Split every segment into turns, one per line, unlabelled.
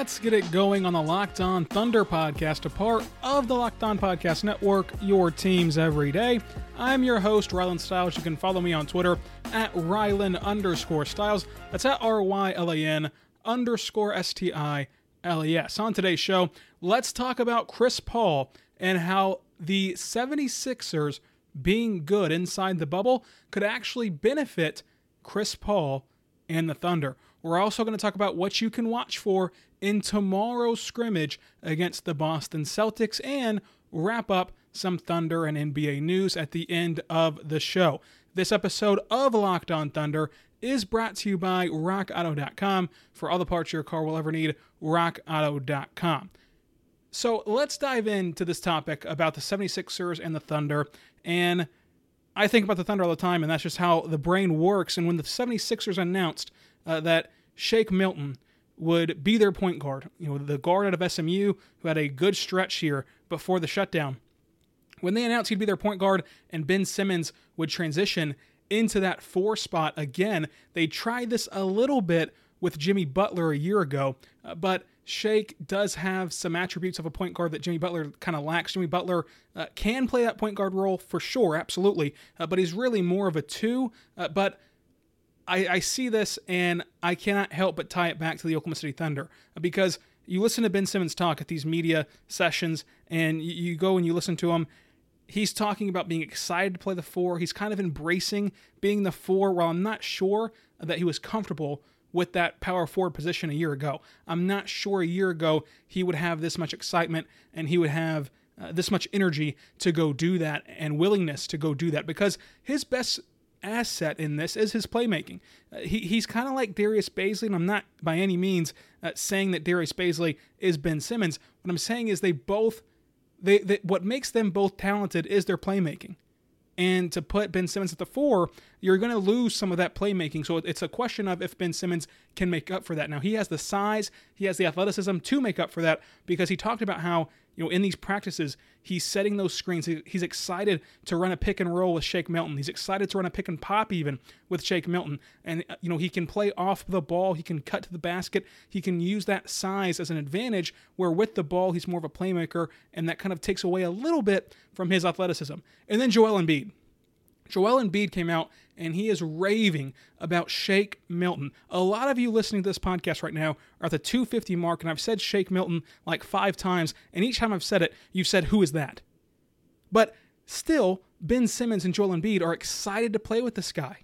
Let's get it going on the Locked On Thunder podcast, a part of the Locked On Podcast Network, your teams every day. I'm your host, Rylan Stiles. You can follow me on Twitter at Rylan underscore Stiles. That's at R Y L A N underscore S T I L E S. On today's show, let's talk about Chris Paul and how the 76ers being good inside the bubble could actually benefit Chris Paul and the Thunder. We're also going to talk about what you can watch for in tomorrow's scrimmage against the Boston Celtics and wrap up some Thunder and NBA news at the end of the show. This episode of Locked On Thunder is brought to you by RockAuto.com. For all the parts your car will ever need, RockAuto.com. So let's dive into this topic about the 76ers and the Thunder. And I think about the Thunder all the time, and that's just how the brain works. And when the 76ers announced uh, that Shake Milton would be their point guard. You know, the guard out of SMU who had a good stretch here before the shutdown. When they announced he'd be their point guard and Ben Simmons would transition into that four spot again, they tried this a little bit with Jimmy Butler a year ago, uh, but Shake does have some attributes of a point guard that Jimmy Butler kind of lacks. Jimmy Butler uh, can play that point guard role for sure, absolutely, uh, but he's really more of a two. Uh, but I, I see this and I cannot help but tie it back to the Oklahoma City Thunder because you listen to Ben Simmons talk at these media sessions and you, you go and you listen to him. He's talking about being excited to play the four. He's kind of embracing being the four, while I'm not sure that he was comfortable with that power forward position a year ago. I'm not sure a year ago he would have this much excitement and he would have uh, this much energy to go do that and willingness to go do that because his best asset in this is his playmaking. Uh, he, he's kind of like Darius Bazley, and I'm not by any means uh, saying that Darius Bazley is Ben Simmons. What I'm saying is they both, they, they what makes them both talented is their playmaking. And to put Ben Simmons at the four, you're going to lose some of that playmaking. So it's a question of if Ben Simmons can make up for that. Now, he has the size, he has the athleticism to make up for that because he talked about how you know, in these practices, he's setting those screens. He's excited to run a pick and roll with Shake Milton. He's excited to run a pick and pop even with Shake Milton. And, uh, you know, he can play off the ball. He can cut to the basket. He can use that size as an advantage where with the ball, he's more of a playmaker. And that kind of takes away a little bit from his athleticism. And then Joel Embiid. Joel Embiid came out and he is raving about Shake Milton. A lot of you listening to this podcast right now are at the 250 mark, and I've said Shake Milton like five times, and each time I've said it, you've said, Who is that? But still, Ben Simmons and Joel Embiid are excited to play with this guy.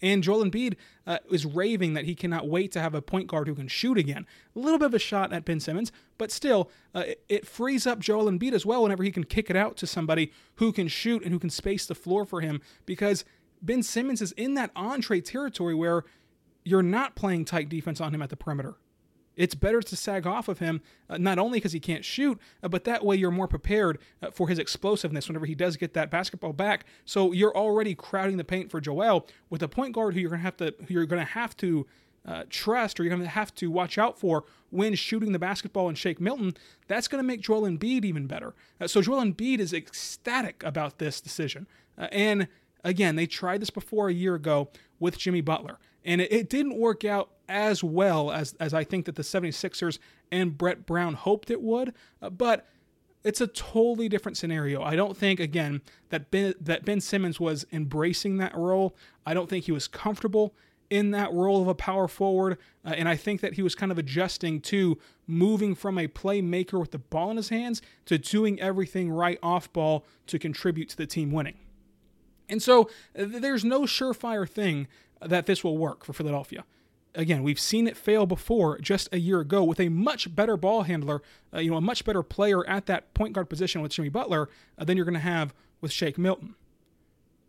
And Joel Embiid uh, is raving that he cannot wait to have a point guard who can shoot again. A little bit of a shot at Ben Simmons, but still, uh, it, it, frees up Joel Embiid as well whenever he can kick it out to somebody who can shoot and who can space the floor for him because Ben Simmons is in that Andre territory where you're not playing tight defense on him at the perimeter. It's better to sag off of him, uh, not only because he can't shoot, uh, but that way you're more prepared uh, for his explosiveness whenever he does get that basketball back. So you're already crowding the paint for Joel with a point guard who you're gonna have to who you're gonna have to uh, trust or you're gonna have to watch out for when shooting the basketball and Shake Milton. That's gonna make Joel Embiid even better. Uh, so Joel Embiid is ecstatic about this decision, uh, and again they tried this before a year ago with Jimmy Butler, and it, it didn't work out as well as, as I think that the 76ers and Brett Brown hoped it would. Uh, but it's a totally different scenario. I don't think, again, that Ben, that Ben Simmons was embracing that role. I don't think he was comfortable in that role of a power forward. Uh, and I think that he was kind of adjusting to moving from a playmaker with the ball in his hands to doing everything right off ball to contribute to the team winning. And so uh, there's no surefire thing that this will work for Philadelphia again, we've seen it fail before just a year ago with a much better ball handler, uh, you know, a much better player at that point guard position with Jimmy Butler uh, than you're going to have with Shake Milton.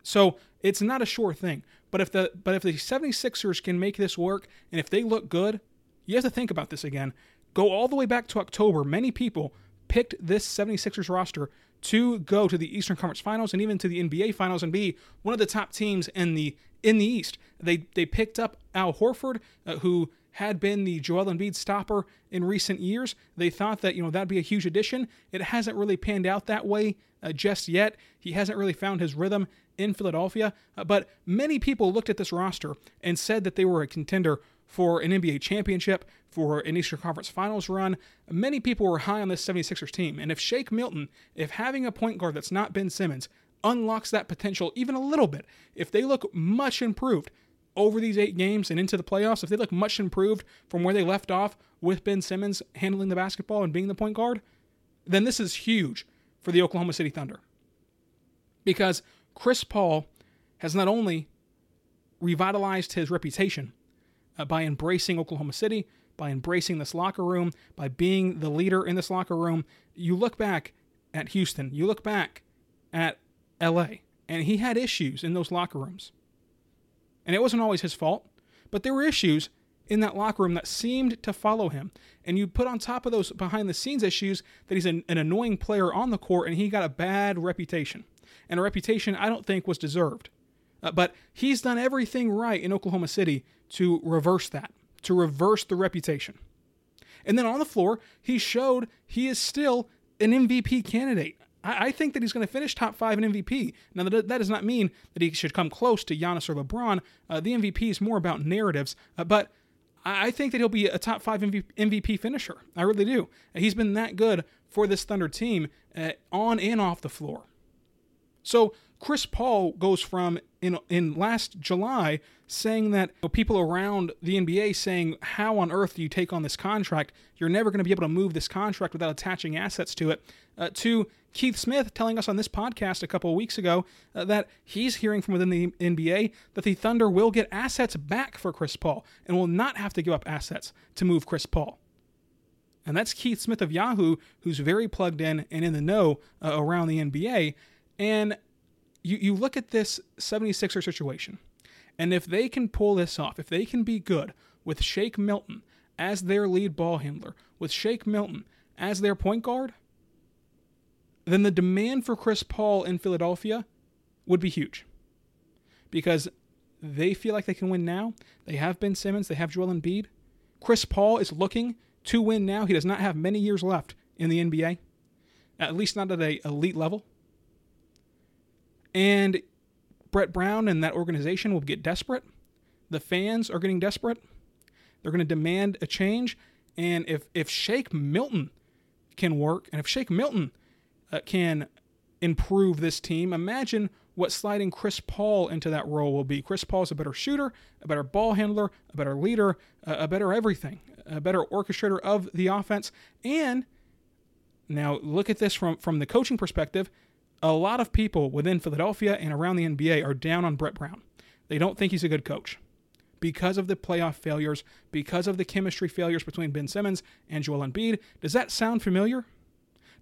So it's not a sure thing. But if the but if the 76ers can make this work and if they look good, you have to think about this again. Go all the way back to October. Many people picked this 76ers roster to go to the Eastern Conference Finals and even to the NBA Finals and be one of the top teams in the in the East. They they picked up Al Horford, uh, who had been the Joel Embiid stopper in recent years. They thought that you know that'd be a huge addition. It hasn't really panned out that way uh, just yet. He hasn't really found his rhythm in Philadelphia. Uh, but many people looked at this roster and said that they were a contender for an NBA championship, for an Eastern Conference Finals run. Many people were high on this 76ers team. And if Shake Milton, if having a point guard that's not Ben Simmons, unlocks that potential even a little bit, if they look much improved over these eight games and into the playoffs, if they look much improved from where they left off with Ben Simmons handling the basketball and being the point guard, then this is huge for the Oklahoma City Thunder. Because Chris Paul has not only revitalized his reputation uh, by embracing Oklahoma City, by embracing this locker room, by being the leader in this locker room. You look back at Houston, you look back at LA, and he had issues in those locker rooms. And it wasn't always his fault, but there were issues in that locker room that seemed to follow him. And you put on top of those behind the scenes issues that he's an, an annoying player on the court and he got a bad reputation. And a reputation I don't think was deserved. Uh, but he's done everything right in Oklahoma City to reverse that, to reverse the reputation. And then on the floor, he showed he is still an MVP candidate. I, I think that he's going to finish top five in MVP. Now, that, that does not mean that he should come close to Giannis or LeBron. Uh, the MVP is more about narratives, uh, but I think that he'll be a top five MVP finisher. I really do. He's been that good for this Thunder team uh, on and off the floor. So Chris Paul goes from in in last July saying that people around the NBA saying, "How on earth do you take on this contract? You're never going to be able to move this contract without attaching assets to it." Uh, to Keith Smith telling us on this podcast a couple of weeks ago uh, that he's hearing from within the NBA that the Thunder will get assets back for Chris Paul and will not have to give up assets to move Chris Paul. And that's Keith Smith of Yahoo, who's very plugged in and in the know uh, around the NBA. And you, you look at this 76er situation, and if they can pull this off, if they can be good with Shake Milton as their lead ball handler, with Shake Milton as their point guard, then the demand for Chris Paul in Philadelphia would be huge. Because they feel like they can win now. They have Ben Simmons, they have Joel Embiid. Chris Paul is looking to win now. He does not have many years left in the NBA, at least not at a elite level. And Brett Brown and that organization will get desperate. The fans are getting desperate. They're going to demand a change. And if, if Shake Milton can work, and if Shake Milton uh, can improve this team, imagine what sliding Chris Paul into that role will be. Chris Paul is a better shooter, a better ball handler, a better leader, a better everything, a better orchestrator of the offense. And now look at this from, from the coaching perspective a lot of people within Philadelphia and around the NBA are down on Brett Brown. They don't think he's a good coach because of the playoff failures, because of the chemistry failures between Ben Simmons and Joel Embiid. Does that sound familiar?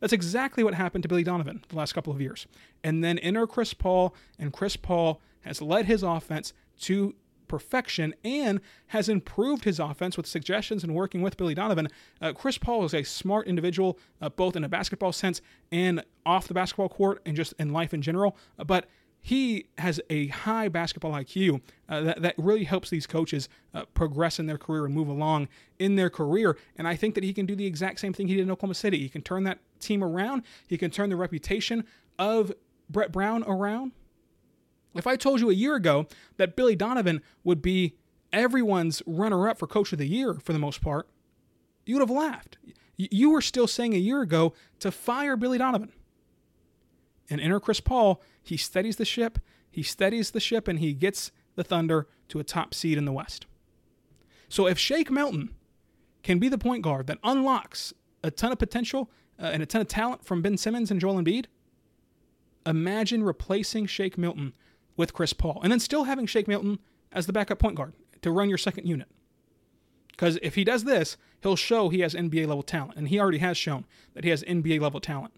That's exactly what happened to Billy Donovan the last couple of years. And then enter Chris Paul, and Chris Paul has led his offense to perfection and has improved his offense with suggestions and working with Billy Donovan. Uh, Chris Paul is a smart individual, uh, both in a basketball sense and off the basketball court and just in life in general. But he has a high basketball IQ uh, that, that really helps these coaches uh, progress in their career and move along in their career. And I think that he can do the exact same thing he did in Oklahoma City. He can turn that team around, he can turn the reputation of Brett Brown around. If I told you a year ago that Billy Donovan would be everyone's runner up for coach of the year for the most part, you would have laughed. You were still saying a year ago to fire Billy Donovan. And enter Chris Paul he steadies the ship, he steadies the ship, and he gets the Thunder to a top seed in the West. So if Shake Milton can be the point guard that unlocks a ton of potential uh, and a ton of talent from Ben Simmons and Joel Embiid, imagine replacing Shake Milton with Chris Paul and then still having Shake Milton as the backup point guard to run your second unit. Because if he does this, he'll show he has NBA level talent, and he already has shown that he has NBA level talent.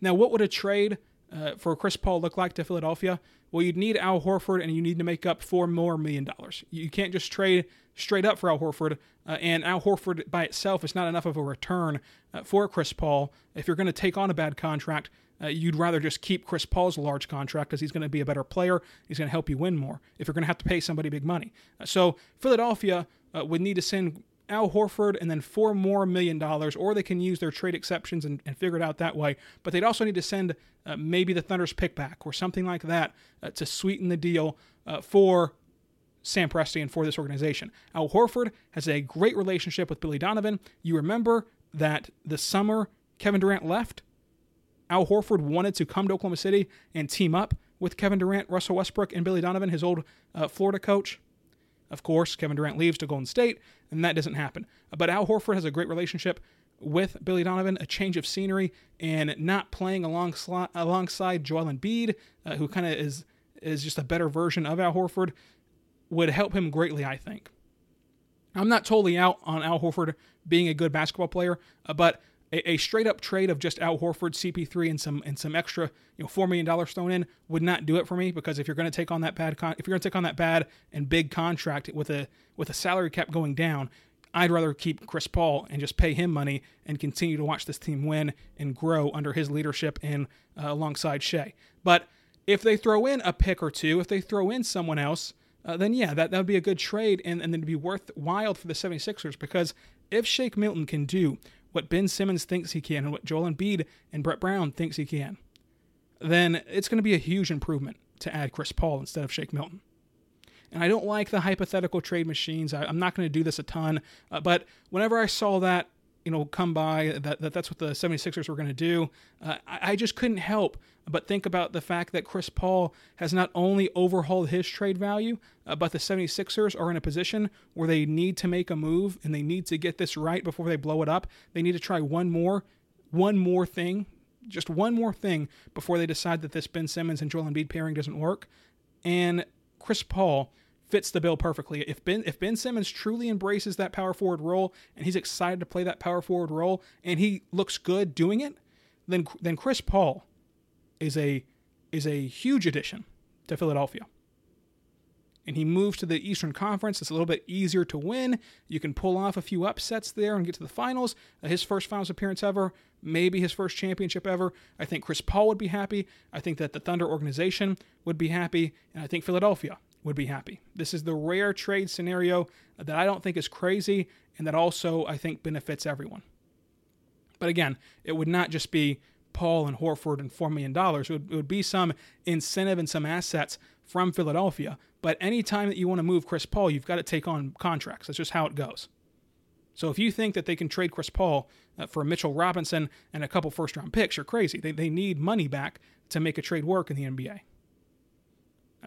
Now, what would a trade uh, for Chris Paul look like to Philadelphia? Well, you'd need Al Horford, and you need to make up four more million dollars. You can't just trade straight up for Al Horford, uh, and Al Horford by itself is not enough of a return uh, for Chris Paul. If you're going to take on a bad contract, uh, you'd rather just keep Chris Paul's large contract because he's going to be a better player. He's going to help you win more. If you're going to have to pay somebody big money, uh, so Philadelphia uh, would need to send Al Horford and then four more million dollars, or they can use their trade exceptions and, and figure it out that way. But they'd also need to send uh, maybe the Thunder's pick back or something like that uh, to sweeten the deal uh, for Sam Presti and for this organization. Al Horford has a great relationship with Billy Donovan. You remember that the summer Kevin Durant left, Al Horford wanted to come to Oklahoma City and team up with Kevin Durant, Russell Westbrook, and Billy Donovan, his old uh, Florida coach. Of course, Kevin Durant leaves to Golden State, and that doesn't happen. But Al Horford has a great relationship with Billy Donovan, a change of scenery, and not playing alongside, alongside Joel Embiid, uh, who kind of is is just a better version of Al Horford, would help him greatly, I think. I'm not totally out on Al Horford being a good basketball player, uh, but a, a, straight up trade of just Al Horford, CP3, and some and some extra, you know, four million dollars thrown in would not do it for me because if you're going to take on that bad, con- if you're going to take on that bad and big contract with a with a salary cap going down, I'd rather keep Chris Paul and just pay him money and continue to watch this team win and grow under his leadership and uh, alongside Shai. But if they throw in a pick or two, if they throw in someone else, uh, then yeah, that, that would be a good trade and, and then to be worthwhile for the 76ers because if Shake Milton can do what Ben Simmons thinks he can and what Joel Embiid and Brett Brown thinks he can, then it's going to be a huge improvement to add Chris Paul instead of Shake Milton. And I don't like the hypothetical trade machines. I, am not going to do this a ton, uh, but whenever I saw that, you know, come by that, that that's what the 76ers were going to do, uh, I, I just couldn't help but think about the fact that Chris Paul has not only overhauled his trade value, uh, but the 76ers are in a position where they need to make a move and they need to get this right before they blow it up. They need to try one more, one more thing, just one more thing before they decide that this Ben Simmons and Joel Embiid pairing doesn't work. And Chris Paul fits the bill perfectly. If Ben if Ben Simmons truly embraces that power forward role and he's excited to play that power forward role and he looks good doing it, then then Chris Paul is a is a huge addition to Philadelphia. And he moves to the Eastern Conference. It's a little bit easier to win. You can pull off a few upsets there and get to the finals. Uh, his first finals appearance ever, maybe his first championship ever. I think Chris Paul would be happy. I think that the Thunder organization would be happy. And I think Philadelphia would be happy. This is the rare trade scenario that I don't think is crazy and that also I think benefits everyone. But again, it would not just be Paul and Horford and $4 million. It would, it would be some incentive and some assets from Philadelphia. But anytime that you want to move Chris Paul, you've got to take on contracts. That's just how it goes. So if you think that they can trade Chris Paul uh, for Mitchell Robinson and a couple first round picks, you're crazy. They, they need money back to make a trade work in the NBA.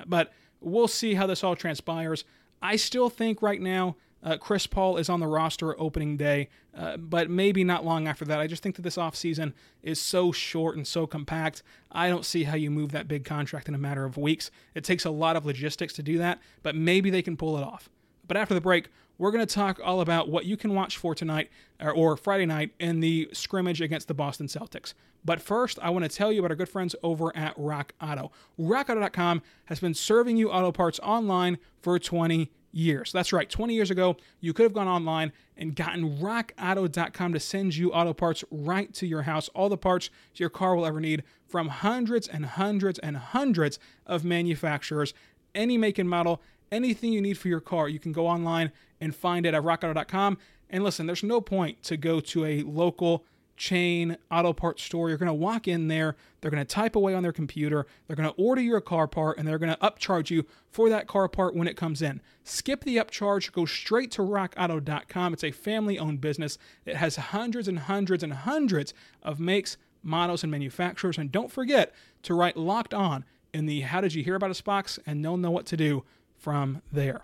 But we'll see how this all transpires. I still think right now uh, Chris Paul is on the roster opening day, uh, but maybe not long after that. I just think that this offseason is so short and so compact. I don't see how you move that big contract in a matter of weeks. It takes a lot of logistics to do that, but maybe they can pull it off. But after the break, we're going to talk all about what you can watch for tonight or, or Friday night in the scrimmage against the Boston Celtics. But first, I want to tell you about our good friends over at Rock Auto. RockAuto.com has been serving you auto parts online for 20 years. That's right, 20 years ago, you could have gone online and gotten rockauto.com to send you auto parts right to your house. All the parts your car will ever need from hundreds and hundreds and hundreds of manufacturers, any make and model, anything you need for your car. You can go online and find it at rockauto.com. And listen, there's no point to go to a local chain auto parts store. You're going to walk in there, they're going to type away on their computer, they're going to order your car part, and they're going to upcharge you for that car part when it comes in. Skip the upcharge, go straight to rockauto.com. It's a family owned business. It has hundreds and hundreds and hundreds of makes, models, and manufacturers. And don't forget to write locked on in the How Did You Hear About Us box, and they'll know what to do from there.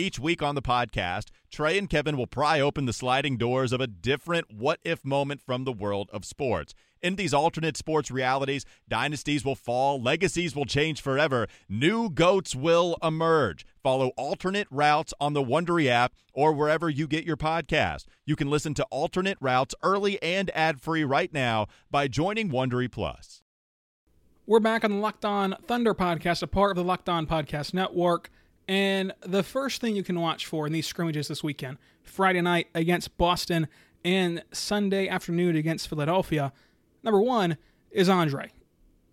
Each week on the podcast, Trey and Kevin will pry open the sliding doors of a different what if moment from the world of sports. In these alternate sports realities, dynasties will fall, legacies will change forever, new goats will emerge. Follow alternate routes on the Wondery app or wherever you get your podcast. You can listen to alternate routes early and ad-free right now by joining Wondery Plus.
We're back on the Locked On Thunder podcast, a part of the Locked On Podcast Network. And the first thing you can watch for in these scrimmages this weekend, Friday night against Boston and Sunday afternoon against Philadelphia, number one is Andre.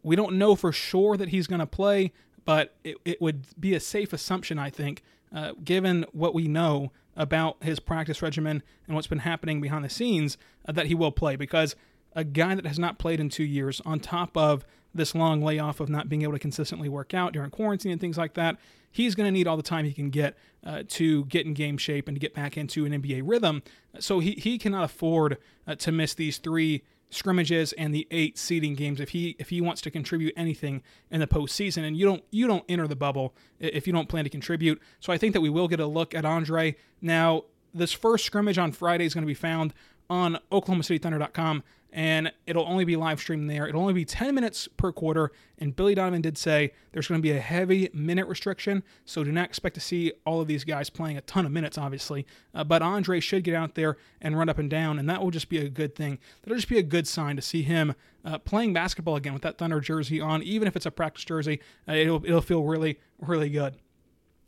We don't know for sure that he's going to play, but it, it would be a safe assumption, I think, uh, given what we know about his practice regimen and what's been happening behind the scenes, uh, that he will play because a guy that has not played in two years, on top of this long layoff of not being able to consistently work out during quarantine and things like that, he's going to need all the time he can get uh, to get in game shape and to get back into an NBA rhythm. So he, he cannot afford uh, to miss these three scrimmages and the eight seeding games if he if he wants to contribute anything in the postseason. And you don't you don't enter the bubble if you don't plan to contribute. So I think that we will get a look at Andre. Now, this first scrimmage on Friday is going to be found on OklahomaCityThunder.com and it'll only be live streamed there. It'll only be 10 minutes per quarter. And Billy Donovan did say there's going to be a heavy minute restriction, so do not expect to see all of these guys playing a ton of minutes, obviously. Uh, but Andre should get out there and run up and down, and that will just be a good thing. That'll just be a good sign to see him uh, playing basketball again with that Thunder jersey on, even if it's a practice jersey. Uh, it'll it'll feel really really good.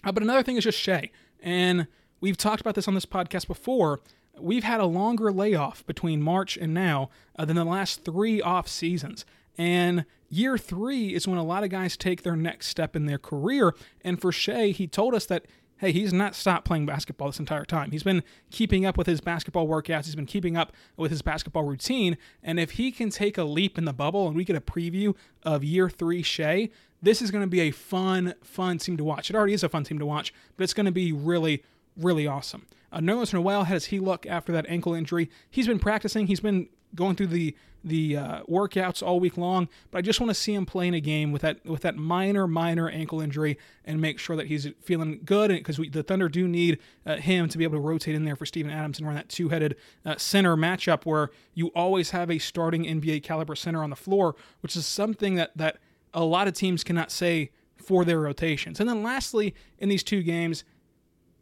Uh, but another thing is just Shai, and we've talked about this on this podcast before we've had a longer layoff between March and now uh, than the last three off seasons. And year three is when a lot of guys take their next step in their career. And for Shai, he told us that, hey, he's not stopped playing basketball this entire time. He's been keeping up with his basketball workouts, he's been keeping up with his basketball routine. And if he can take a leap in the bubble and we get a preview of year three Shai, this is going to be a fun, fun team to watch. It already is a fun team to watch, but it's going to be really, really awesome. Uh, Nerlens Noel had his heel look after that ankle injury. He's been practicing. He's been going through the the uh, workouts all week long. But I just want to see him play in a game with that with that minor minor ankle injury and make sure that he's feeling good. Because the Thunder do need uh, him to be able to rotate in there for Steven Adams and run that two headed uh, center matchup where you always have a starting NBA caliber center on the floor, which is something that that a lot of teams cannot say for their rotations. And then lastly, in these two games,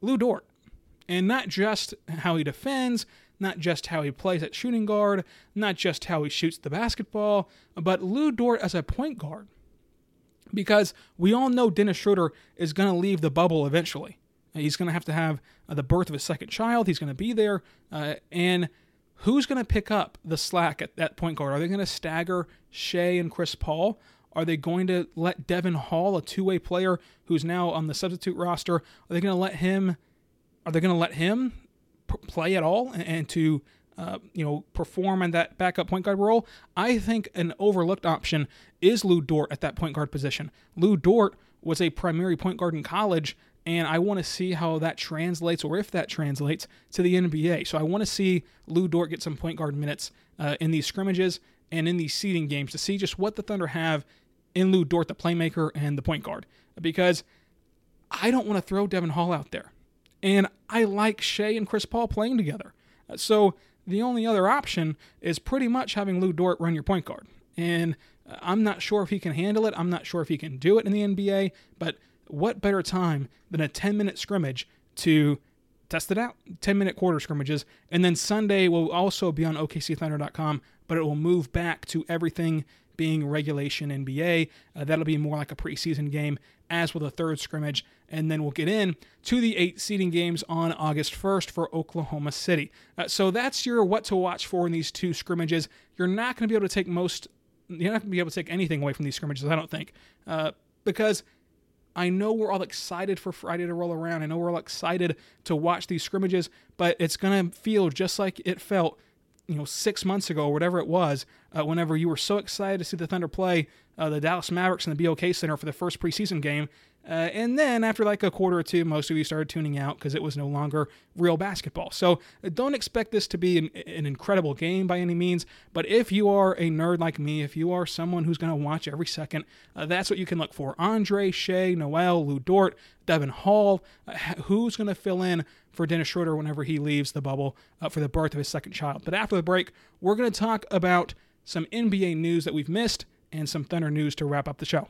Lu Dort. And not just how he defends, not just how he plays at shooting guard, not just how he shoots the basketball, but Lu Dort as a point guard. Because we all know Dennis Schroeder is going to leave the bubble eventually. He's going to have to have uh, the birth of his second child. He's going to be there. Uh, and who's going to pick up the slack at that point guard? Are they going to stagger Shai and Chris Paul? Are they going to let Devon Hall, a two way player who's now on the substitute roster, are they going to let him are they going to let him p- play at all and, and to uh, you know, perform in that backup point guard role, I think an overlooked option is Lu Dort at that point guard position. Lu Dort was a primary point guard in college, and I want to see how that translates or if that translates to the NBA. So I want to see Lu Dort get some point guard minutes uh, in these scrimmages and in these seeding games to see just what the Thunder have in Lu Dort, the playmaker and the point guard. Because I don't want to throw Devon Hall out there. And I like Shai and Chris Paul playing together. So the only other option is pretty much having Lu Dort run your point guard. And uh, I'm not sure if he can handle it. I'm not sure if he can do it in the NBA. But what better time than a 10 minute scrimmage to test it out? 10 minute quarter scrimmages. And then Sunday will also be on OKCThunder.com, but it will move back to everything being regulation NBA. Uh, that'll be more like a preseason game, as will the third scrimmage. And then we'll get in to the eight seeding games on August 1st for Oklahoma City. Uh, so that's your what to watch for in these two scrimmages. You're not going to be able to take most, you're not going to be able to take anything away from these scrimmages, I don't think, uh, because. I know we're all excited for Friday to roll around. I know we're all excited to watch these scrimmages, but it's going to feel just like it felt you know six months ago or whatever it was, uh, whenever you were so excited to see the Thunder play uh, the Dallas Mavericks in the BOK Center for the first preseason game, uh, and then after like a quarter or two, most of you started tuning out because it was no longer real basketball. So uh, don't expect this to be an, an, incredible game by any means. But if you are a nerd like me, if you are someone who's going to watch every second, uh, that's what you can look for. Andre, Shai, Noel, Lu Dort, Devon Hall, uh, who's going to fill in for Dennis Schroeder whenever he leaves the bubble uh, for the birth of his second child. But after the break, we're going to talk about some NBA news that we've missed and some Thunder news to wrap up the show.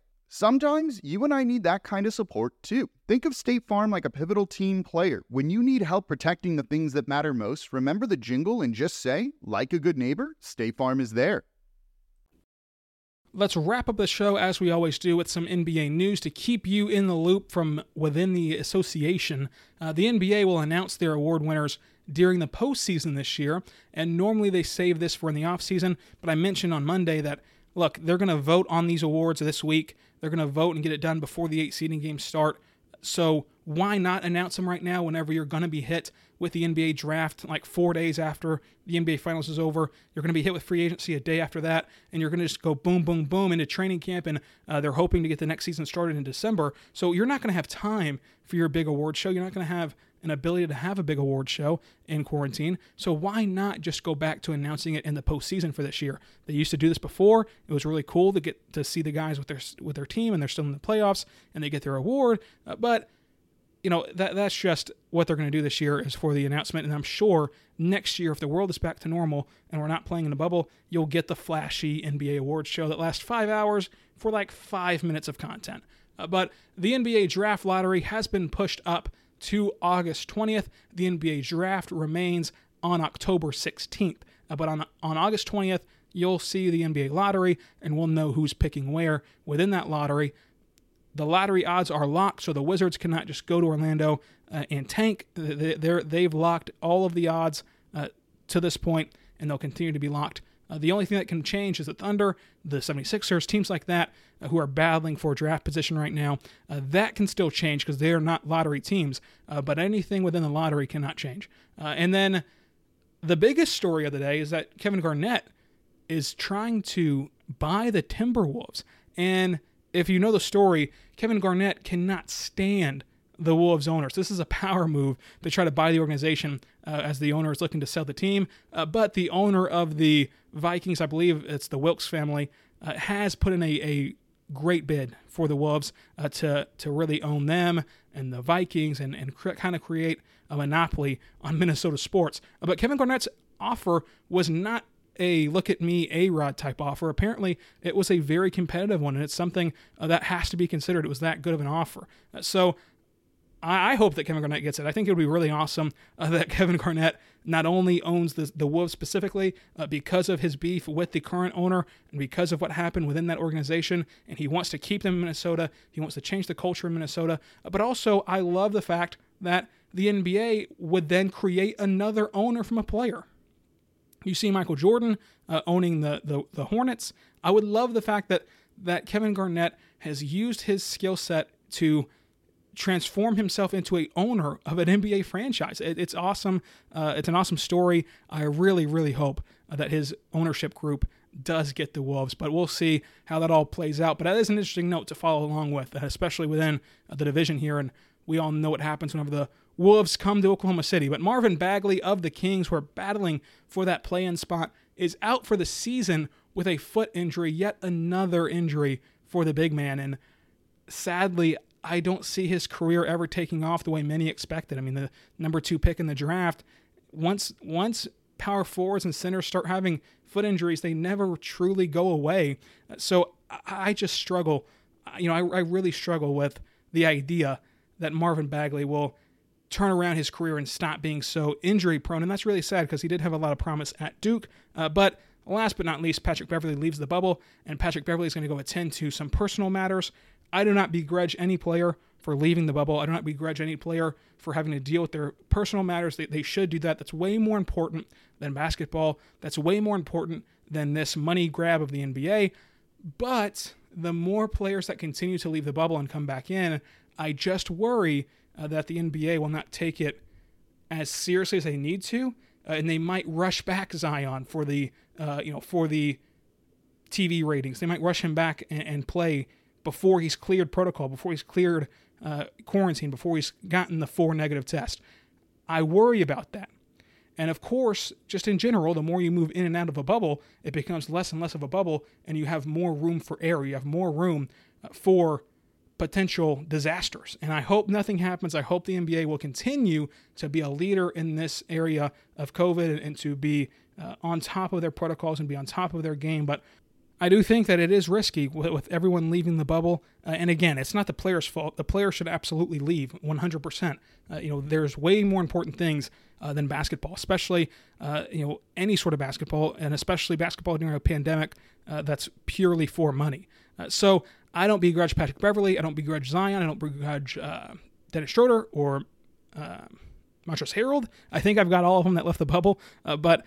Sometimes you and I need that kind of support too. Think of State Farm like a pivotal team player. When you need help protecting the things that matter most, remember the jingle and just say, like a good neighbor, State Farm is there.
Let's wrap up the show as we always do with some NBA news to keep you in the loop from within the association. Uh, the NBA will announce their award winners during the postseason this year, and normally they save this for in the offseason. But I mentioned on Monday that look, they're going to vote on these awards this week. They're going to vote and get it done before the eight seeding games start. So why not announce them right now whenever you're going to be hit with the NBA draft like four days after the NBA finals is over? You're going to be hit with free agency a day after that, and you're going to just go boom, boom, boom into training camp, and uh, they're hoping to get the next season started in December. So you're not going to have time for your big award show. You're not going to have an ability to have a big award show in quarantine. So why not just go back to announcing it in the postseason for this year? They used to do this before. It was really cool to get to see the guys with their with their team and they're still in the playoffs and they get their award. Uh, but you know that that's just what they're going to do this year is for the announcement and i'm sure next year if the world is back to normal and we're not playing in a bubble you'll get the flashy nba awards show that lasts five hours for like five minutes of content uh, but the nba draft lottery has been pushed up to August 20th. The NBA draft remains on October 16th. Uh, but on, on August 20th, you'll see the NBA lottery and we'll know who's picking where within that lottery. The lottery odds are locked, so the Wizards cannot just go to Orlando uh, and tank. They, have locked all of the odds uh, to this point, and they'll continue to be locked uh, the only thing that can change is the Thunder, the 76ers, teams like that uh, who are battling for draft position right now. Uh, that can still change because they are not lottery teams, uh, but anything within the lottery cannot change. And then the biggest story of the day is that Kevin Garnett is trying to buy the Timberwolves. And if you know the story, Kevin Garnett cannot stand the Wolves owners. This is a power move to try to buy the organization uh, as the owner is looking to sell the team. Uh, but the owner of the Vikings, I believe it's the Wilks family, uh, has put in a, a great bid for the Wolves uh, to to really own them and the Vikings and and cr- kind of create a monopoly on Minnesota sports. Uh, but Kevin Garnett's offer was not a look at me A-Rod type offer. Apparently, it was a very competitive one, and it's something uh, that has to be considered. It was that good of an offer. Uh, so I, hope that Kevin Garnett gets it. I think it would be really awesome uh, that Kevin Garnett not only owns the, the Wolves specifically uh, because of his beef with the current owner and because of what happened within that organization, and he wants to keep them in Minnesota. He wants to change the culture in Minnesota. Uh, but also, I love the fact that the NBA would then create another owner from a player. You see Michael Jordan uh, owning the, the the Hornets. I would love the fact that that Kevin Garnett has used his skill set to transform himself into a owner of an NBA franchise. It, it's awesome. Uh, it's an awesome story. I really, really hope uh, that his ownership group does get the Wolves, but we'll see how that all plays out. But that is an interesting note to follow along with, especially within uh, the division here. And we all know what happens whenever the Wolves come to Oklahoma City. But Marvin Bagley of the Kings, who are battling for that play in spot, is out for the season with a foot injury, yet another injury for the big man. And sadly, I don't see his career ever taking off the way many expected. I mean, the number two pick in the draft, once once power forwards and centers start having foot injuries, they never truly go away. So I, just struggle. You know, I, I really struggle with the idea that Marvin Bagley will turn around his career and stop being so injury prone. And that's really sad because he did have a lot of promise at Duke. Uh, but last but not least, Patrick Beverley leaves the bubble, and Patrick Beverley is going to go attend to some personal matters. I do not begrudge any player for leaving the bubble. I do not begrudge any player for having to deal with their personal matters. They, they should do that. That's way more important than basketball. That's way more important than this money grab of the NBA. But the more players that continue to leave the bubble and come back in, I just worry uh, that the NBA will not take it as seriously as they need to, uh, and they might rush back Zion for the uh, you know for the TV ratings. They might rush him back and, and play before he's cleared protocol, before he's cleared uh, quarantine, before he's gotten the four negative test. I worry about that. And of course, just in general, the more you move in and out of a bubble, it becomes less and less of a bubble, and you have more room for error. You have more room uh, for potential disasters. And I hope nothing happens. I hope the NBA will continue to be a leader in this area of COVID and to be uh, on top of their protocols and be on top of their game. But I do think that it is risky with, with everyone leaving the bubble. Uh, and again, it's not the player's fault. The player should absolutely leave 100%. Uh, you know, there's way more important things uh, than basketball, especially uh, you know any sort of basketball, and especially basketball during a pandemic uh, that's purely for money. Uh, so I don't begrudge Patrick Beverley. I don't begrudge Zion. I don't begrudge uh, Dennis Schroeder or uh, Montrezl Harrell. I think I've got all of them that left the bubble, uh, but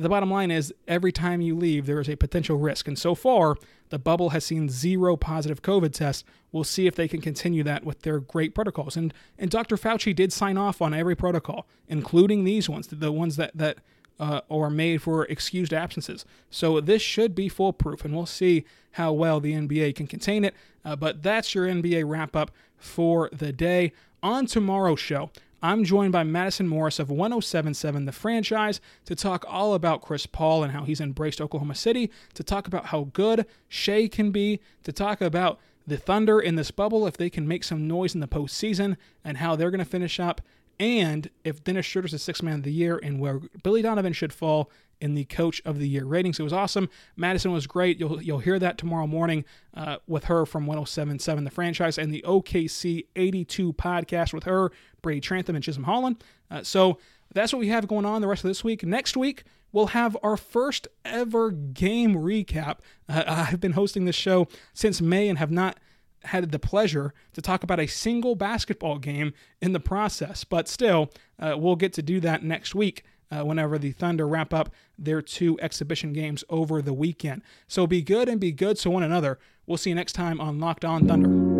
the bottom line is every time you leave, there is a potential risk. And so far, the bubble has seen zero positive COVID tests. We'll see if they can continue that with their great protocols. And and Dr. Fauci did sign off on every protocol, including these ones, the ones that that uh, are made for excused absences. So this should be foolproof, and we'll see how well the NBA can contain it. Uh, but that's your NBA wrap up for the day. On tomorrow's show, I'm joined by Madison Morris of 1077 The Franchise to talk all about Chris Paul and how he's embraced Oklahoma City, to talk about how good Shai can be, to talk about the Thunder in this bubble if they can make some noise in the postseason and how they're going to finish up, and if Dennis Schroeder's the sixth man of the year and where Billy Donovan should fall in the Coach of the Year ratings. It was awesome. Madison was great. You'll you'll hear that tomorrow morning uh, with her from 107.7 The Franchise and the OKC 82 podcast with her, Brady Trantham, and Chisholm Holland. Uh, so that's what we have going on the rest of this week. Next week, we'll have our first ever game recap. Uh, I've been hosting this show since May and have not had the pleasure to talk about a single basketball game in the process, but still, uh, we'll get to do that next week uh, whenever the Thunder wrap up their two exhibition games over the weekend. So be good and be good to one another. We'll see you next time on Locked On Thunder.